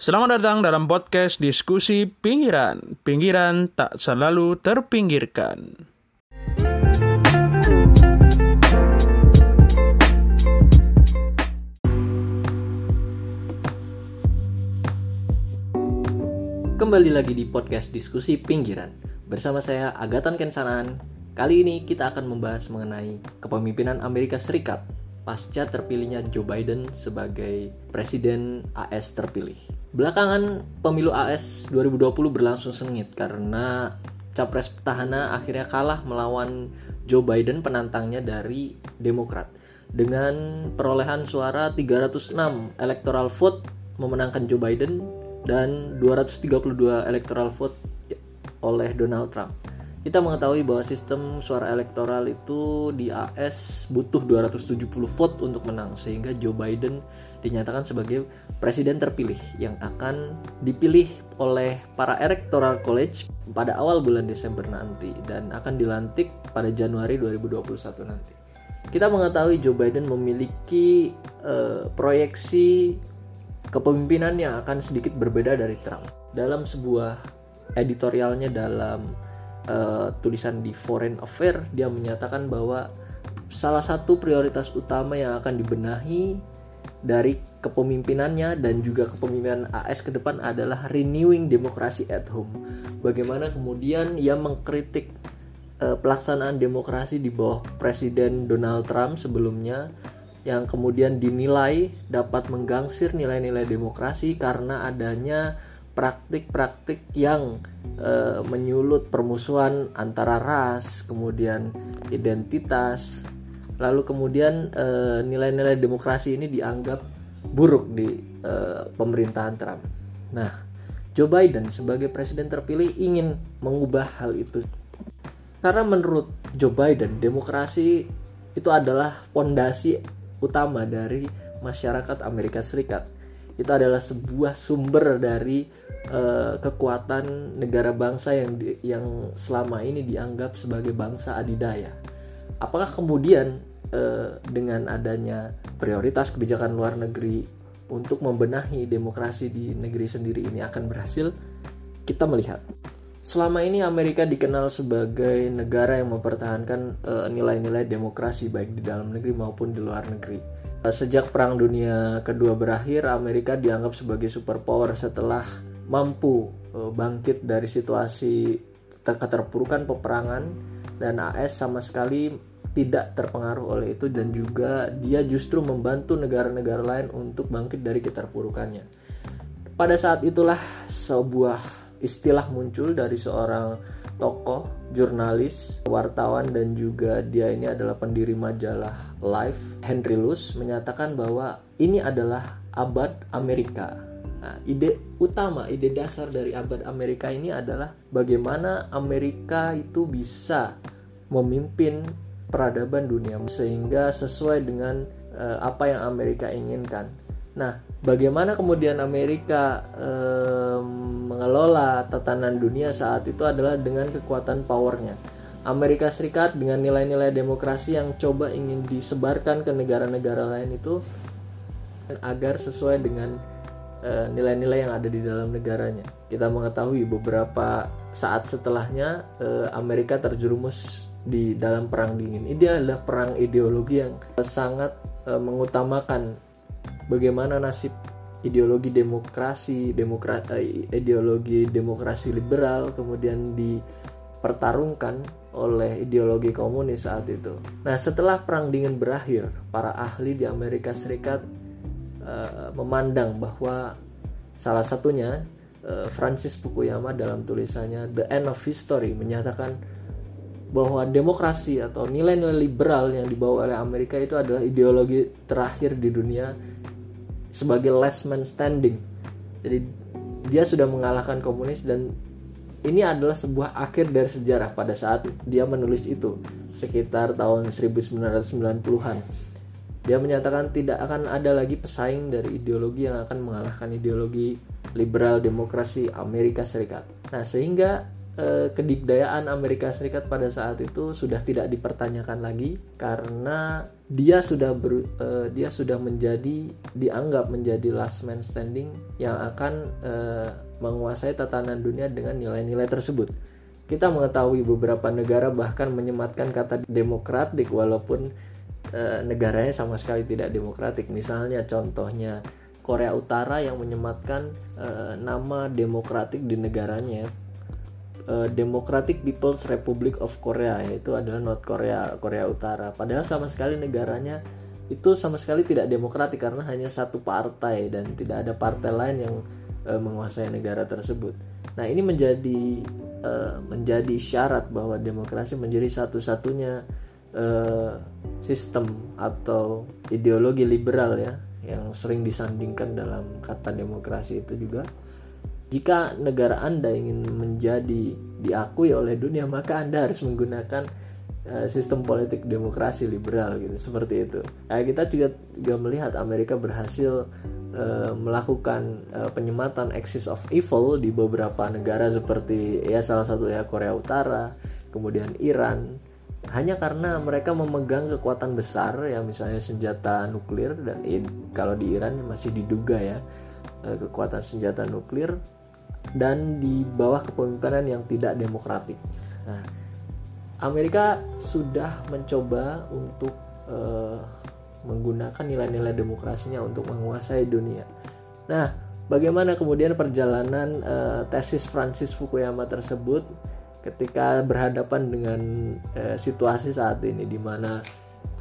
Selamat datang dalam podcast diskusi pinggiran. Pinggiran tak selalu terpinggirkan. Kembali lagi di podcast diskusi pinggiran Bersama saya Agatan Kensanan Kali ini kita akan membahas mengenai kepemimpinan Amerika Serikat Pasca terpilihnya Joe Biden sebagai Presiden AS terpilih Belakangan pemilu AS 2020 berlangsung sengit Karena capres petahana akhirnya kalah melawan Joe Biden penantangnya dari Demokrat dengan perolehan suara 306 electoral vote memenangkan Joe Biden dan 232 electoral vote oleh Donald Trump. Kita mengetahui bahwa sistem suara elektoral itu di AS butuh 270 vote untuk menang sehingga Joe Biden dinyatakan sebagai presiden terpilih yang akan dipilih oleh para electoral college pada awal bulan Desember nanti dan akan dilantik pada Januari 2021 nanti. Kita mengetahui Joe Biden memiliki uh, proyeksi kepemimpinan yang akan sedikit berbeda dari Trump. Dalam sebuah editorialnya dalam uh, tulisan di Foreign Affairs, dia menyatakan bahwa salah satu prioritas utama yang akan dibenahi dari kepemimpinannya dan juga kepemimpinan AS ke depan adalah renewing demokrasi at home. Bagaimana kemudian ia mengkritik uh, pelaksanaan demokrasi di bawah Presiden Donald Trump sebelumnya yang kemudian dinilai dapat menggangsir nilai-nilai demokrasi karena adanya praktik-praktik yang e, menyulut permusuhan antara ras, kemudian identitas, lalu kemudian eh, nilai-nilai demokrasi ini dianggap buruk di e, pemerintahan Trump. Nah, Joe Biden sebagai presiden terpilih ingin mengubah hal itu. Karena menurut Joe Biden, demokrasi itu adalah fondasi utama dari masyarakat Amerika Serikat. Itu adalah sebuah sumber dari uh, kekuatan negara bangsa yang di, yang selama ini dianggap sebagai bangsa adidaya. Apakah kemudian uh, dengan adanya prioritas kebijakan luar negeri untuk membenahi demokrasi di negeri sendiri ini akan berhasil? Kita melihat. Selama ini Amerika dikenal sebagai negara yang mempertahankan eh, nilai-nilai uh, demokrasi baik di dalam negeri maupun di luar negeri. Uh, sejak Perang Dunia Kedua berakhir, Amerika dianggap sebagai superpower setelah mampu bangkit dari situasi keterpurukan peperangan dan AS sama sekali tidak terpengaruh oleh itu dan juga dia justru membantu negara-negara lain untuk bangkit dari keterpurukannya. Pada saat itulah sebuah istilah muncul dari seorang tokoh, jurnalis, wartawan dan juga dia ini adalah pendiri majalah Life, Henry Luce menyatakan bahwa ini adalah abad Amerika. Nah, ide utama, ide dasar dari abad Amerika ini adalah bagaimana Amerika itu bisa memimpin peradaban dunia sehingga sesuai dengan uh, apa yang Amerika inginkan. Nah, bagaimana kemudian Amerika eh, mengelola tatanan dunia saat itu adalah dengan kekuatan powernya. Amerika Serikat dengan nilai-nilai demokrasi yang coba ingin disebarkan ke negara-negara lain itu agar sesuai dengan eh, nilai-nilai yang ada di dalam negaranya. Kita mengetahui beberapa saat setelahnya eh, Amerika terjerumus di dalam perang dingin. Ini adalah perang ideologi yang sangat eh, mengutamakan bagaimana nasib ideologi demokrasi, demokrat, eh, ideologi demokrasi liberal kemudian dipertarungkan oleh ideologi komunis saat itu. Nah, setelah perang dingin berakhir, para ahli di Amerika Serikat uh, memandang bahwa salah satunya uh, Francis Fukuyama dalam tulisannya The End of History menyatakan bahwa demokrasi atau nilai-nilai liberal yang dibawa oleh Amerika itu adalah ideologi terakhir di dunia sebagai last man standing. Jadi dia sudah mengalahkan komunis dan ini adalah sebuah akhir dari sejarah pada saat dia menulis itu sekitar tahun 1990-an. Dia menyatakan tidak akan ada lagi pesaing dari ideologi yang akan mengalahkan ideologi liberal demokrasi Amerika Serikat. Nah, sehingga eh, kedikdayaan Amerika Serikat pada saat itu sudah tidak dipertanyakan lagi karena dia sudah ber, eh, dia sudah menjadi dianggap menjadi last man standing yang akan eh, menguasai tatanan dunia dengan nilai-nilai tersebut. Kita mengetahui beberapa negara bahkan menyematkan kata demokratik walaupun eh, negaranya sama sekali tidak demokratik. Misalnya contohnya Korea Utara yang menyematkan uh, nama demokratik di negaranya uh, Democratic People's Republic of Korea yaitu adalah North Korea Korea Utara. Padahal sama sekali negaranya itu sama sekali tidak demokratik karena hanya satu partai dan tidak ada partai lain yang uh, menguasai negara tersebut. Nah ini menjadi uh, menjadi syarat bahwa demokrasi menjadi satu-satunya uh, sistem atau ideologi liberal ya yang sering disandingkan dalam kata demokrasi itu juga jika negara Anda ingin menjadi diakui oleh dunia maka Anda harus menggunakan uh, sistem politik demokrasi liberal gitu seperti itu. Nah, kita juga juga melihat Amerika berhasil uh, melakukan uh, penyematan axis of evil di beberapa negara seperti ya salah satu ya Korea Utara, kemudian Iran, hanya karena mereka memegang kekuatan besar ya misalnya senjata nuklir dan kalau di Iran masih diduga ya eh, kekuatan senjata nuklir dan di bawah kepemimpinan yang tidak demokratik. Nah, Amerika sudah mencoba untuk uh, menggunakan nilai-nilai demokrasinya untuk menguasai dunia. Nah, bagaimana kemudian perjalanan uh, tesis Francis Fukuyama tersebut? ketika berhadapan dengan uh, situasi saat ini di mana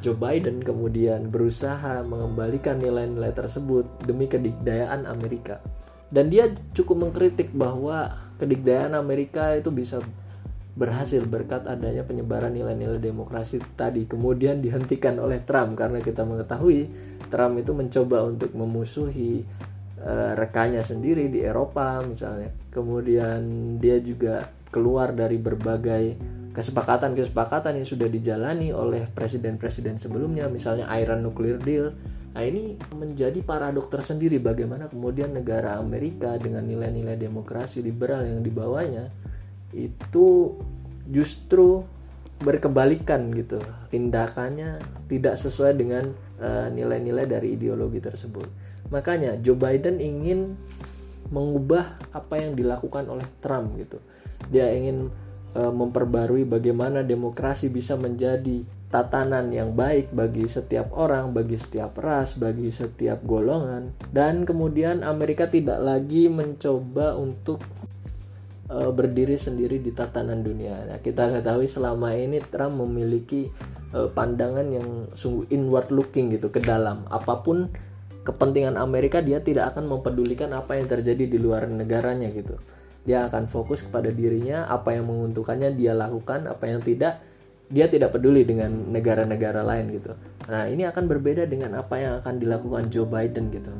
Joe Biden kemudian berusaha mengembalikan nilai-nilai tersebut demi kedikdayaan Amerika. Dan dia cukup mengkritik bahwa kedikdayaan Amerika itu bisa berhasil berkat adanya penyebaran nilai-nilai demokrasi tadi kemudian dihentikan oleh Trump karena kita mengetahui Trump itu mencoba untuk memusuhi uh, rekannya sendiri di Eropa misalnya. Kemudian dia juga keluar dari berbagai kesepakatan-kesepakatan yang sudah dijalani oleh presiden-presiden sebelumnya, misalnya Iran Nuclear Deal. Nah ini menjadi paradok tersendiri bagaimana kemudian negara Amerika dengan nilai-nilai demokrasi liberal yang dibawanya itu justru berkebalikan gitu. Tindakannya tidak sesuai dengan eh, nilai-nilai uh, dari ideologi tersebut. Makanya Joe Biden ingin mengubah apa yang dilakukan oleh Trump gitu. Dia ingin e, memperbarui bagaimana demokrasi bisa menjadi tatanan yang baik bagi setiap orang, bagi setiap ras, bagi setiap golongan, dan kemudian Amerika tidak lagi mencoba untuk e, berdiri sendiri di tatanan dunia. Nah, kita ketahui selama ini Trump memiliki e, pandangan yang sungguh inward looking gitu ke dalam. Apa pun kepentingan Amerika, dia tidak akan mempedulikan apa yang terjadi di luar negaranya gitu dia akan fokus kepada dirinya apa yang menguntungkannya dia lakukan apa yang tidak dia tidak peduli dengan negara-negara lain gitu. Nah ini akan berbeda dengan apa yang akan dilakukan Joe Biden gitu.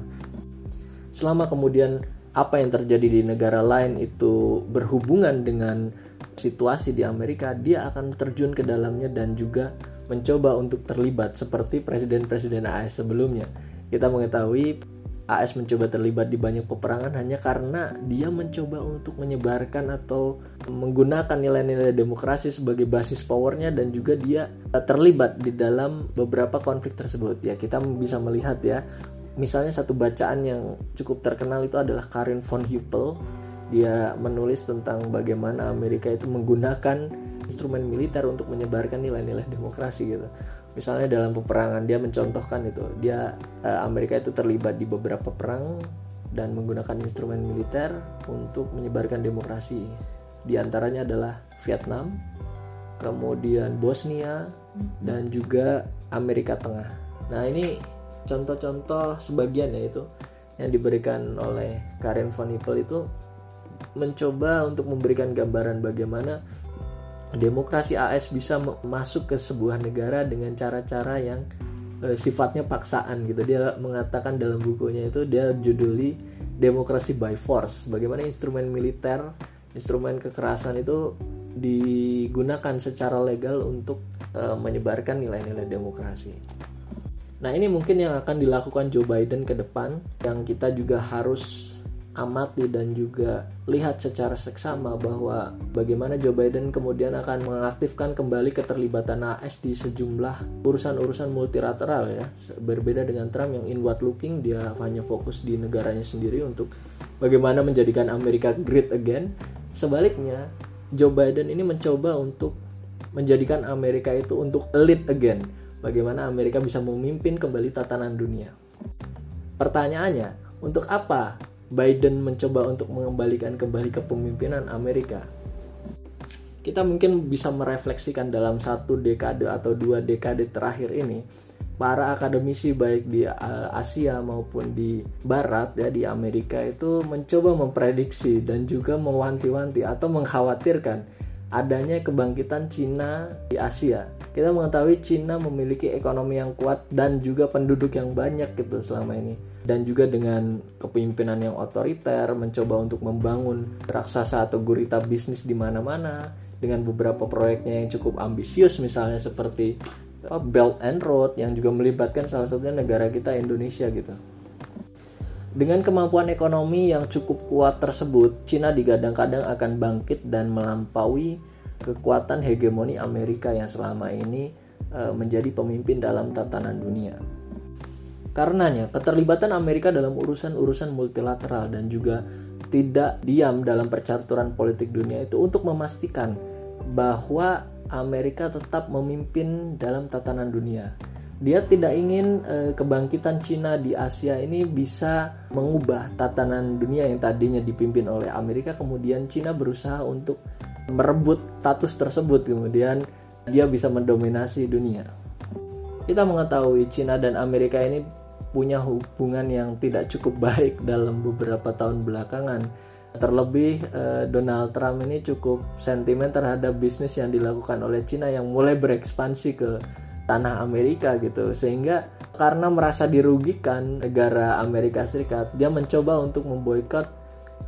Selama kemudian apa yang terjadi di negara lain itu berhubungan dengan situasi di Amerika dia akan terjun ke dalamnya dan juga mencoba untuk terlibat seperti presiden-presiden AS sebelumnya. Kita mengetahui AS mencoba terlibat di banyak peperangan hanya karena dia mencoba untuk menyebarkan atau menggunakan nilai-nilai demokrasi sebagai basis powernya dan juga dia terlibat di dalam beberapa konflik tersebut. Ya kita bisa melihat ya misalnya satu bacaan yang cukup terkenal itu adalah Karin von Huppel dia menulis tentang bagaimana Amerika itu menggunakan instrumen militer untuk menyebarkan nilai-nilai demokrasi gitu misalnya dalam peperangan dia mencontohkan itu. Dia uh, Amerika itu terlibat di beberapa perang dan menggunakan instrumen militer untuk menyebarkan demokrasi. Di antaranya adalah Vietnam kemudian Bosnia dan juga Amerika Tengah. Nah ini contoh-contoh sebagian ya itu yang diberikan oleh Karen von Hippel itu mencoba untuk memberikan gambaran bagaimana demokrasi AS bisa masuk ke sebuah negara dengan cara-cara yang e, sifatnya paksaan gitu. Dia mengatakan dalam bukunya itu dia juduli demokrasi by force. Bagaimana instrumen militer, instrumen kekerasan itu digunakan secara legal untuk e, menyebarkan nilai-nilai demokrasi. Nah, ini mungkin yang akan dilakukan Joe Biden ke depan yang kita juga harus amati dan juga lihat secara seksama bahwa bagaimana Joe Biden kemudian akan mengaktifkan kembali keterlibatan AS di sejumlah urusan-urusan multilateral ya. Berbeda dengan Trump yang inward looking dia hanya fokus di negaranya sendiri untuk bagaimana menjadikan Amerika great again. Sebaliknya Joe Biden ini mencoba untuk menjadikan Amerika itu untuk elite again. Bagaimana Amerika bisa memimpin kembali tatanan dunia. Pertanyaannya untuk apa Biden mencoba untuk mengembalikan kembali kepemimpinan Amerika. Kita mungkin bisa merefleksikan dalam satu dekade atau dua dekade terakhir ini, para akademisi baik di eh, Asia maupun di Barat ya di Amerika itu mencoba memprediksi dan juga mewanti-wanti atau mengkhawatirkan adanya kebangkitan Cina di Asia. Kita mengetahui Cina memiliki ekonomi yang kuat dan juga penduduk yang banyak gitu selama ini dan juga dengan kepemimpinan yang otoriter mencoba untuk membangun raksasa atau gurita bisnis di mana-mana dengan beberapa proyeknya yang cukup ambisius misalnya seperti Belt and Road yang juga melibatkan salah satunya negara kita Indonesia gitu. Dengan kemampuan ekonomi yang cukup kuat tersebut, Cina digadang-gadang akan bangkit dan melampaui kekuatan hegemoni Amerika yang selama ini eh, menjadi pemimpin dalam tatanan dunia. Karenanya, keterlibatan Amerika dalam urusan-urusan multilateral dan juga tidak diam dalam percaturan politik dunia itu untuk memastikan bahwa Amerika tetap memimpin dalam tatanan dunia. Dia tidak ingin eh, kebangkitan Cina di Asia ini bisa mengubah tatanan dunia yang tadinya dipimpin oleh Amerika kemudian Cina berusaha untuk merebut status tersebut kemudian dia bisa mendominasi dunia. Kita mengetahui Cina dan Amerika ini punya hubungan yang tidak cukup baik dalam beberapa tahun belakangan. Terlebih eh, Donald Trump ini cukup sentimen terhadap bisnis yang dilakukan oleh Cina yang mulai berekspansi ke tanah Amerika gitu. Sehingga karena merasa dirugikan negara Amerika Serikat, dia mencoba untuk memboikot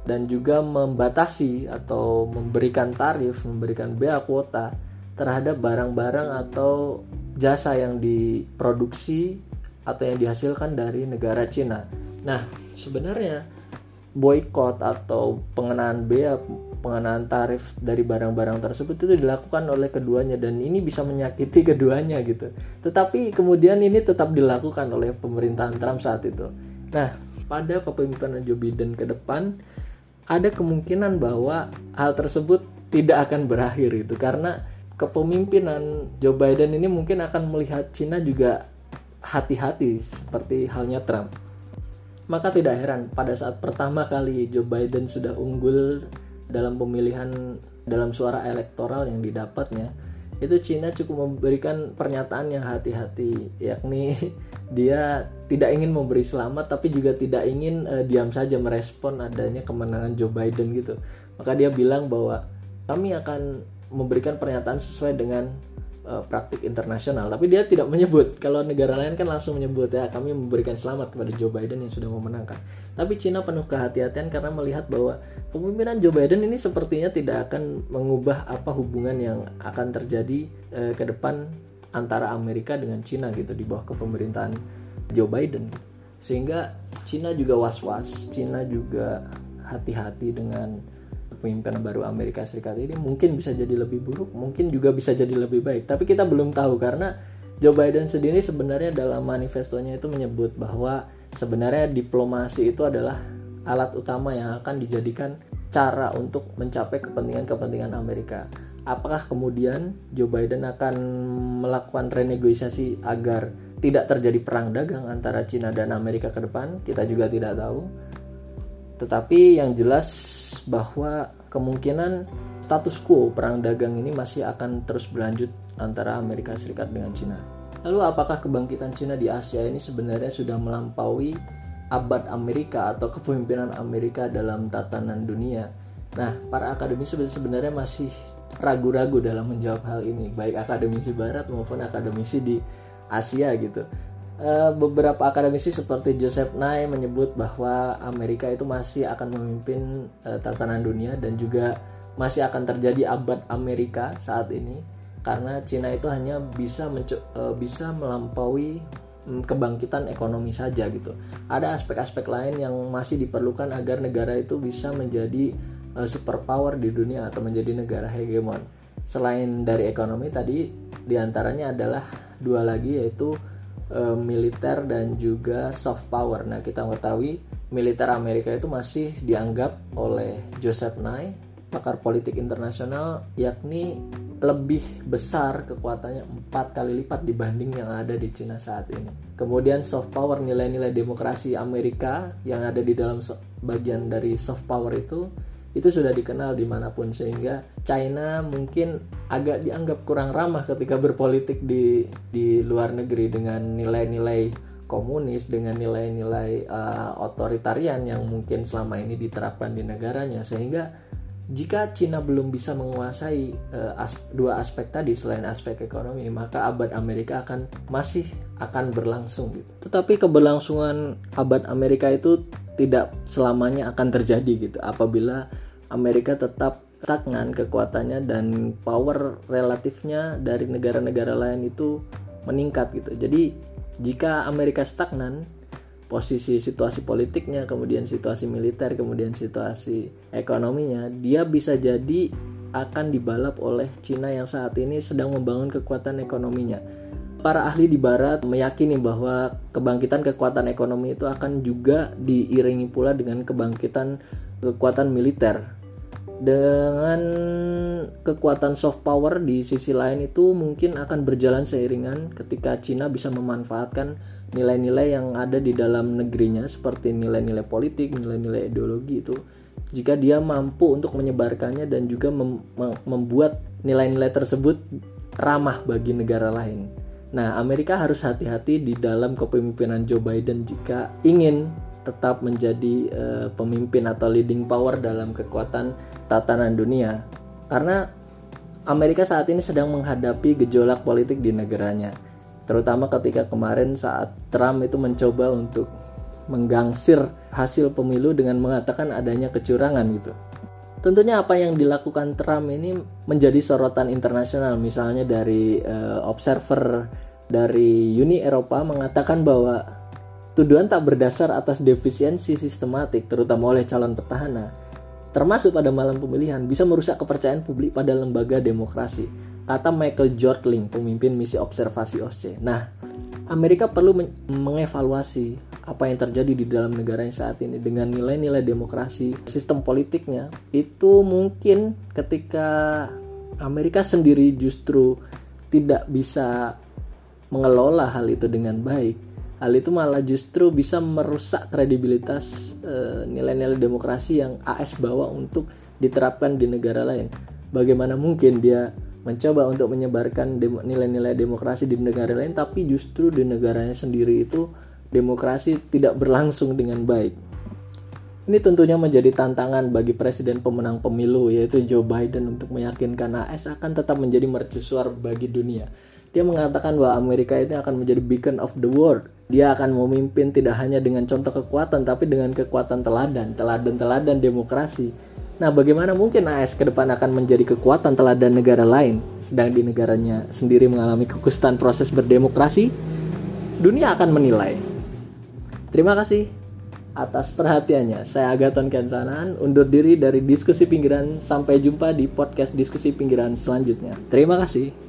dan juga membatasi atau memberikan tarif, memberikan bea kuota terhadap barang-barang atau jasa yang diproduksi atau yang dihasilkan dari negara Cina. Nah, sebenarnya boykot atau pengenaan bea, pengenaan tarif dari barang-barang tersebut itu dilakukan oleh keduanya dan ini bisa menyakiti keduanya gitu. Tetapi kemudian ini tetap dilakukan oleh pemerintahan Trump saat itu. Nah, pada kepemimpinan Joe Biden ke depan ada kemungkinan bahwa hal tersebut tidak akan berakhir itu karena kepemimpinan Joe Biden ini mungkin akan melihat Cina juga hati-hati seperti halnya Trump. Maka tidak heran pada saat pertama kali Joe Biden sudah unggul dalam pemilihan dalam suara elektoral yang didapatnya, itu Cina cukup memberikan pernyataan yang hati-hati, yakni dia tidak ingin memberi selamat tapi juga tidak ingin uh, diam saja merespon adanya kemenangan Joe Biden gitu. Maka dia bilang bahwa kami akan memberikan pernyataan sesuai dengan uh, praktik internasional. Tapi dia tidak menyebut. Kalau negara lain kan langsung menyebut ya kami memberikan selamat kepada Joe Biden yang sudah memenangkan. Tapi Cina penuh kehati-hatian karena melihat bahwa kepemimpinan Joe Biden ini sepertinya tidak akan mengubah apa hubungan yang akan terjadi uh, ke depan antara Amerika dengan Cina gitu di bawah kepemerintahan Joe Biden. Sehingga Cina juga was-was Cina juga hati-hati dengan kepemimpinan baru Amerika Serikat ini mungkin bisa jadi lebih buruk, mungkin juga bisa jadi lebih baik. Tapi kita belum tahu karena Joe Biden sendiri sebenarnya dalam manifestonya itu menyebut bahwa sebenarnya diplomasi itu adalah alat utama yang akan dijadikan cara untuk mencapai kepentingan-kepentingan Amerika. Apakah kemudian Joe Biden akan melakukan renegosiasi agar tidak terjadi perang dagang antara Cina dan Amerika ke depan? Kita juga tidak tahu. Tetapi yang jelas bahwa kemungkinan status quo perang dagang ini masih akan terus berlanjut antara Amerika Serikat dengan Cina. Lalu apakah kebangkitan Cina di Asia ini sebenarnya sudah melampaui abad Amerika atau kepemimpinan Amerika dalam tatanan dunia? Nah, para akademisi sebenarnya masih ragu-ragu dalam menjawab hal ini, baik akademisi barat maupun akademisi di Asia gitu. Eh, beberapa akademisi seperti Joseph Nye menyebut bahwa Amerika itu masih akan memimpin uh, tatanan dunia dan juga masih akan terjadi abad Amerika saat ini karena Cina itu hanya bisa uh, bisa melampaui mm, kebangkitan ekonomi saja gitu. Ada aspek-aspek lain yang masih diperlukan agar negara itu bisa menjadi uh, superpower di dunia atau menjadi negara hegemon. Selain dari ekonomi tadi di antaranya adalah dua lagi yaitu uh, militer dan juga soft power. Nah kita mengetahui militer Amerika itu masih dianggap oleh Joseph Nye pakar politik internasional yakni lebih besar kekuatannya empat kali lipat dibanding yang ada di Cina saat ini. Kemudian soft power nilai-nilai demokrasi Amerika yang ada di dalam bagian dari soft power itu itu sudah dikenal di mana pun sehingga China mungkin agak dianggap kurang ramah ketika berpolitik di di luar negeri dengan nilai-nilai komunis dengan nilai-nilai uh, otoritarian yang mungkin selama ini diterapkan di negaranya sehingga jika Cina belum bisa menguasai uh, as dua aspek tadi selain aspek ekonomi, maka abad Amerika akan masih akan berlangsung gitu. Tetapi keberlangsungan abad Amerika itu tidak selamanya akan terjadi gitu apabila Amerika tetap stagnan kekuatannya dan power relatifnya dari negara-negara lain itu meningkat gitu. Jadi jika Amerika stagnan, posisi situasi politiknya, kemudian situasi militer, kemudian situasi ekonominya, dia bisa jadi akan dibalap oleh Cina yang saat ini sedang membangun kekuatan ekonominya. Para ahli di barat meyakini bahwa kebangkitan kekuatan ekonomi itu akan juga diiringi pula dengan kebangkitan kekuatan militer. Dengan kekuatan soft power di sisi lain itu mungkin akan berjalan seiringan ketika Cina bisa memanfaatkan nilai-nilai yang ada di dalam negerinya seperti nilai-nilai politik, nilai-nilai ideologi itu jika dia mampu untuk menyebarkannya dan juga mem membuat nilai-nilai tersebut ramah bagi negara lain. Nah, Amerika harus hati-hati di dalam kepemimpinan Joe Biden jika ingin tetap menjadi uh, pemimpin atau leading power dalam kekuatan tatanan dunia. Karena Amerika saat ini sedang menghadapi gejolak politik di negaranya terutama ketika kemarin saat Trump itu mencoba untuk menggangsir hasil pemilu dengan mengatakan adanya kecurangan gitu. Tentunya apa yang dilakukan Trump ini menjadi sorotan internasional misalnya dari uh, observer dari Uni Eropa mengatakan bahwa tuduhan tak berdasar atas defisiensi sistematik terutama oleh calon petahana termasuk pada malam pemilihan bisa merusak kepercayaan publik pada lembaga demokrasi kata Michael Jortling, pemimpin misi observasi OSCE. Nah, Amerika perlu mengevaluasi apa yang terjadi di dalam negara yang saat ini dengan nilai-nilai demokrasi, sistem politiknya. Itu mungkin ketika Amerika sendiri justru tidak bisa mengelola hal itu dengan baik, hal itu malah justru bisa merusak kredibilitas eh, nilai-nilai demokrasi yang AS bawa untuk diterapkan di negara lain. Bagaimana mungkin dia mencoba untuk menyebarkan nilai-nilai demokrasi di negara lain tapi justru di negaranya sendiri itu demokrasi tidak berlangsung dengan baik. Ini tentunya menjadi tantangan bagi presiden pemenang pemilu yaitu Joe Biden untuk meyakinkan AS akan tetap menjadi mercusuar bagi dunia. Dia mengatakan bahwa Amerika ini akan menjadi beacon of the world. Dia akan memimpin tidak hanya dengan contoh kekuatan tapi dengan kekuatan teladan, teladan-teladan demokrasi Nah, bagaimana mungkin AS ke depan akan menjadi kekuatan teladan negara lain, sedang di negaranya sendiri mengalami kekusutan proses berdemokrasi? Dunia akan menilai. Terima kasih atas perhatiannya. Saya Agaton Kensanan, undur diri dari diskusi pinggiran. Sampai jumpa di podcast diskusi pinggiran selanjutnya. Terima kasih.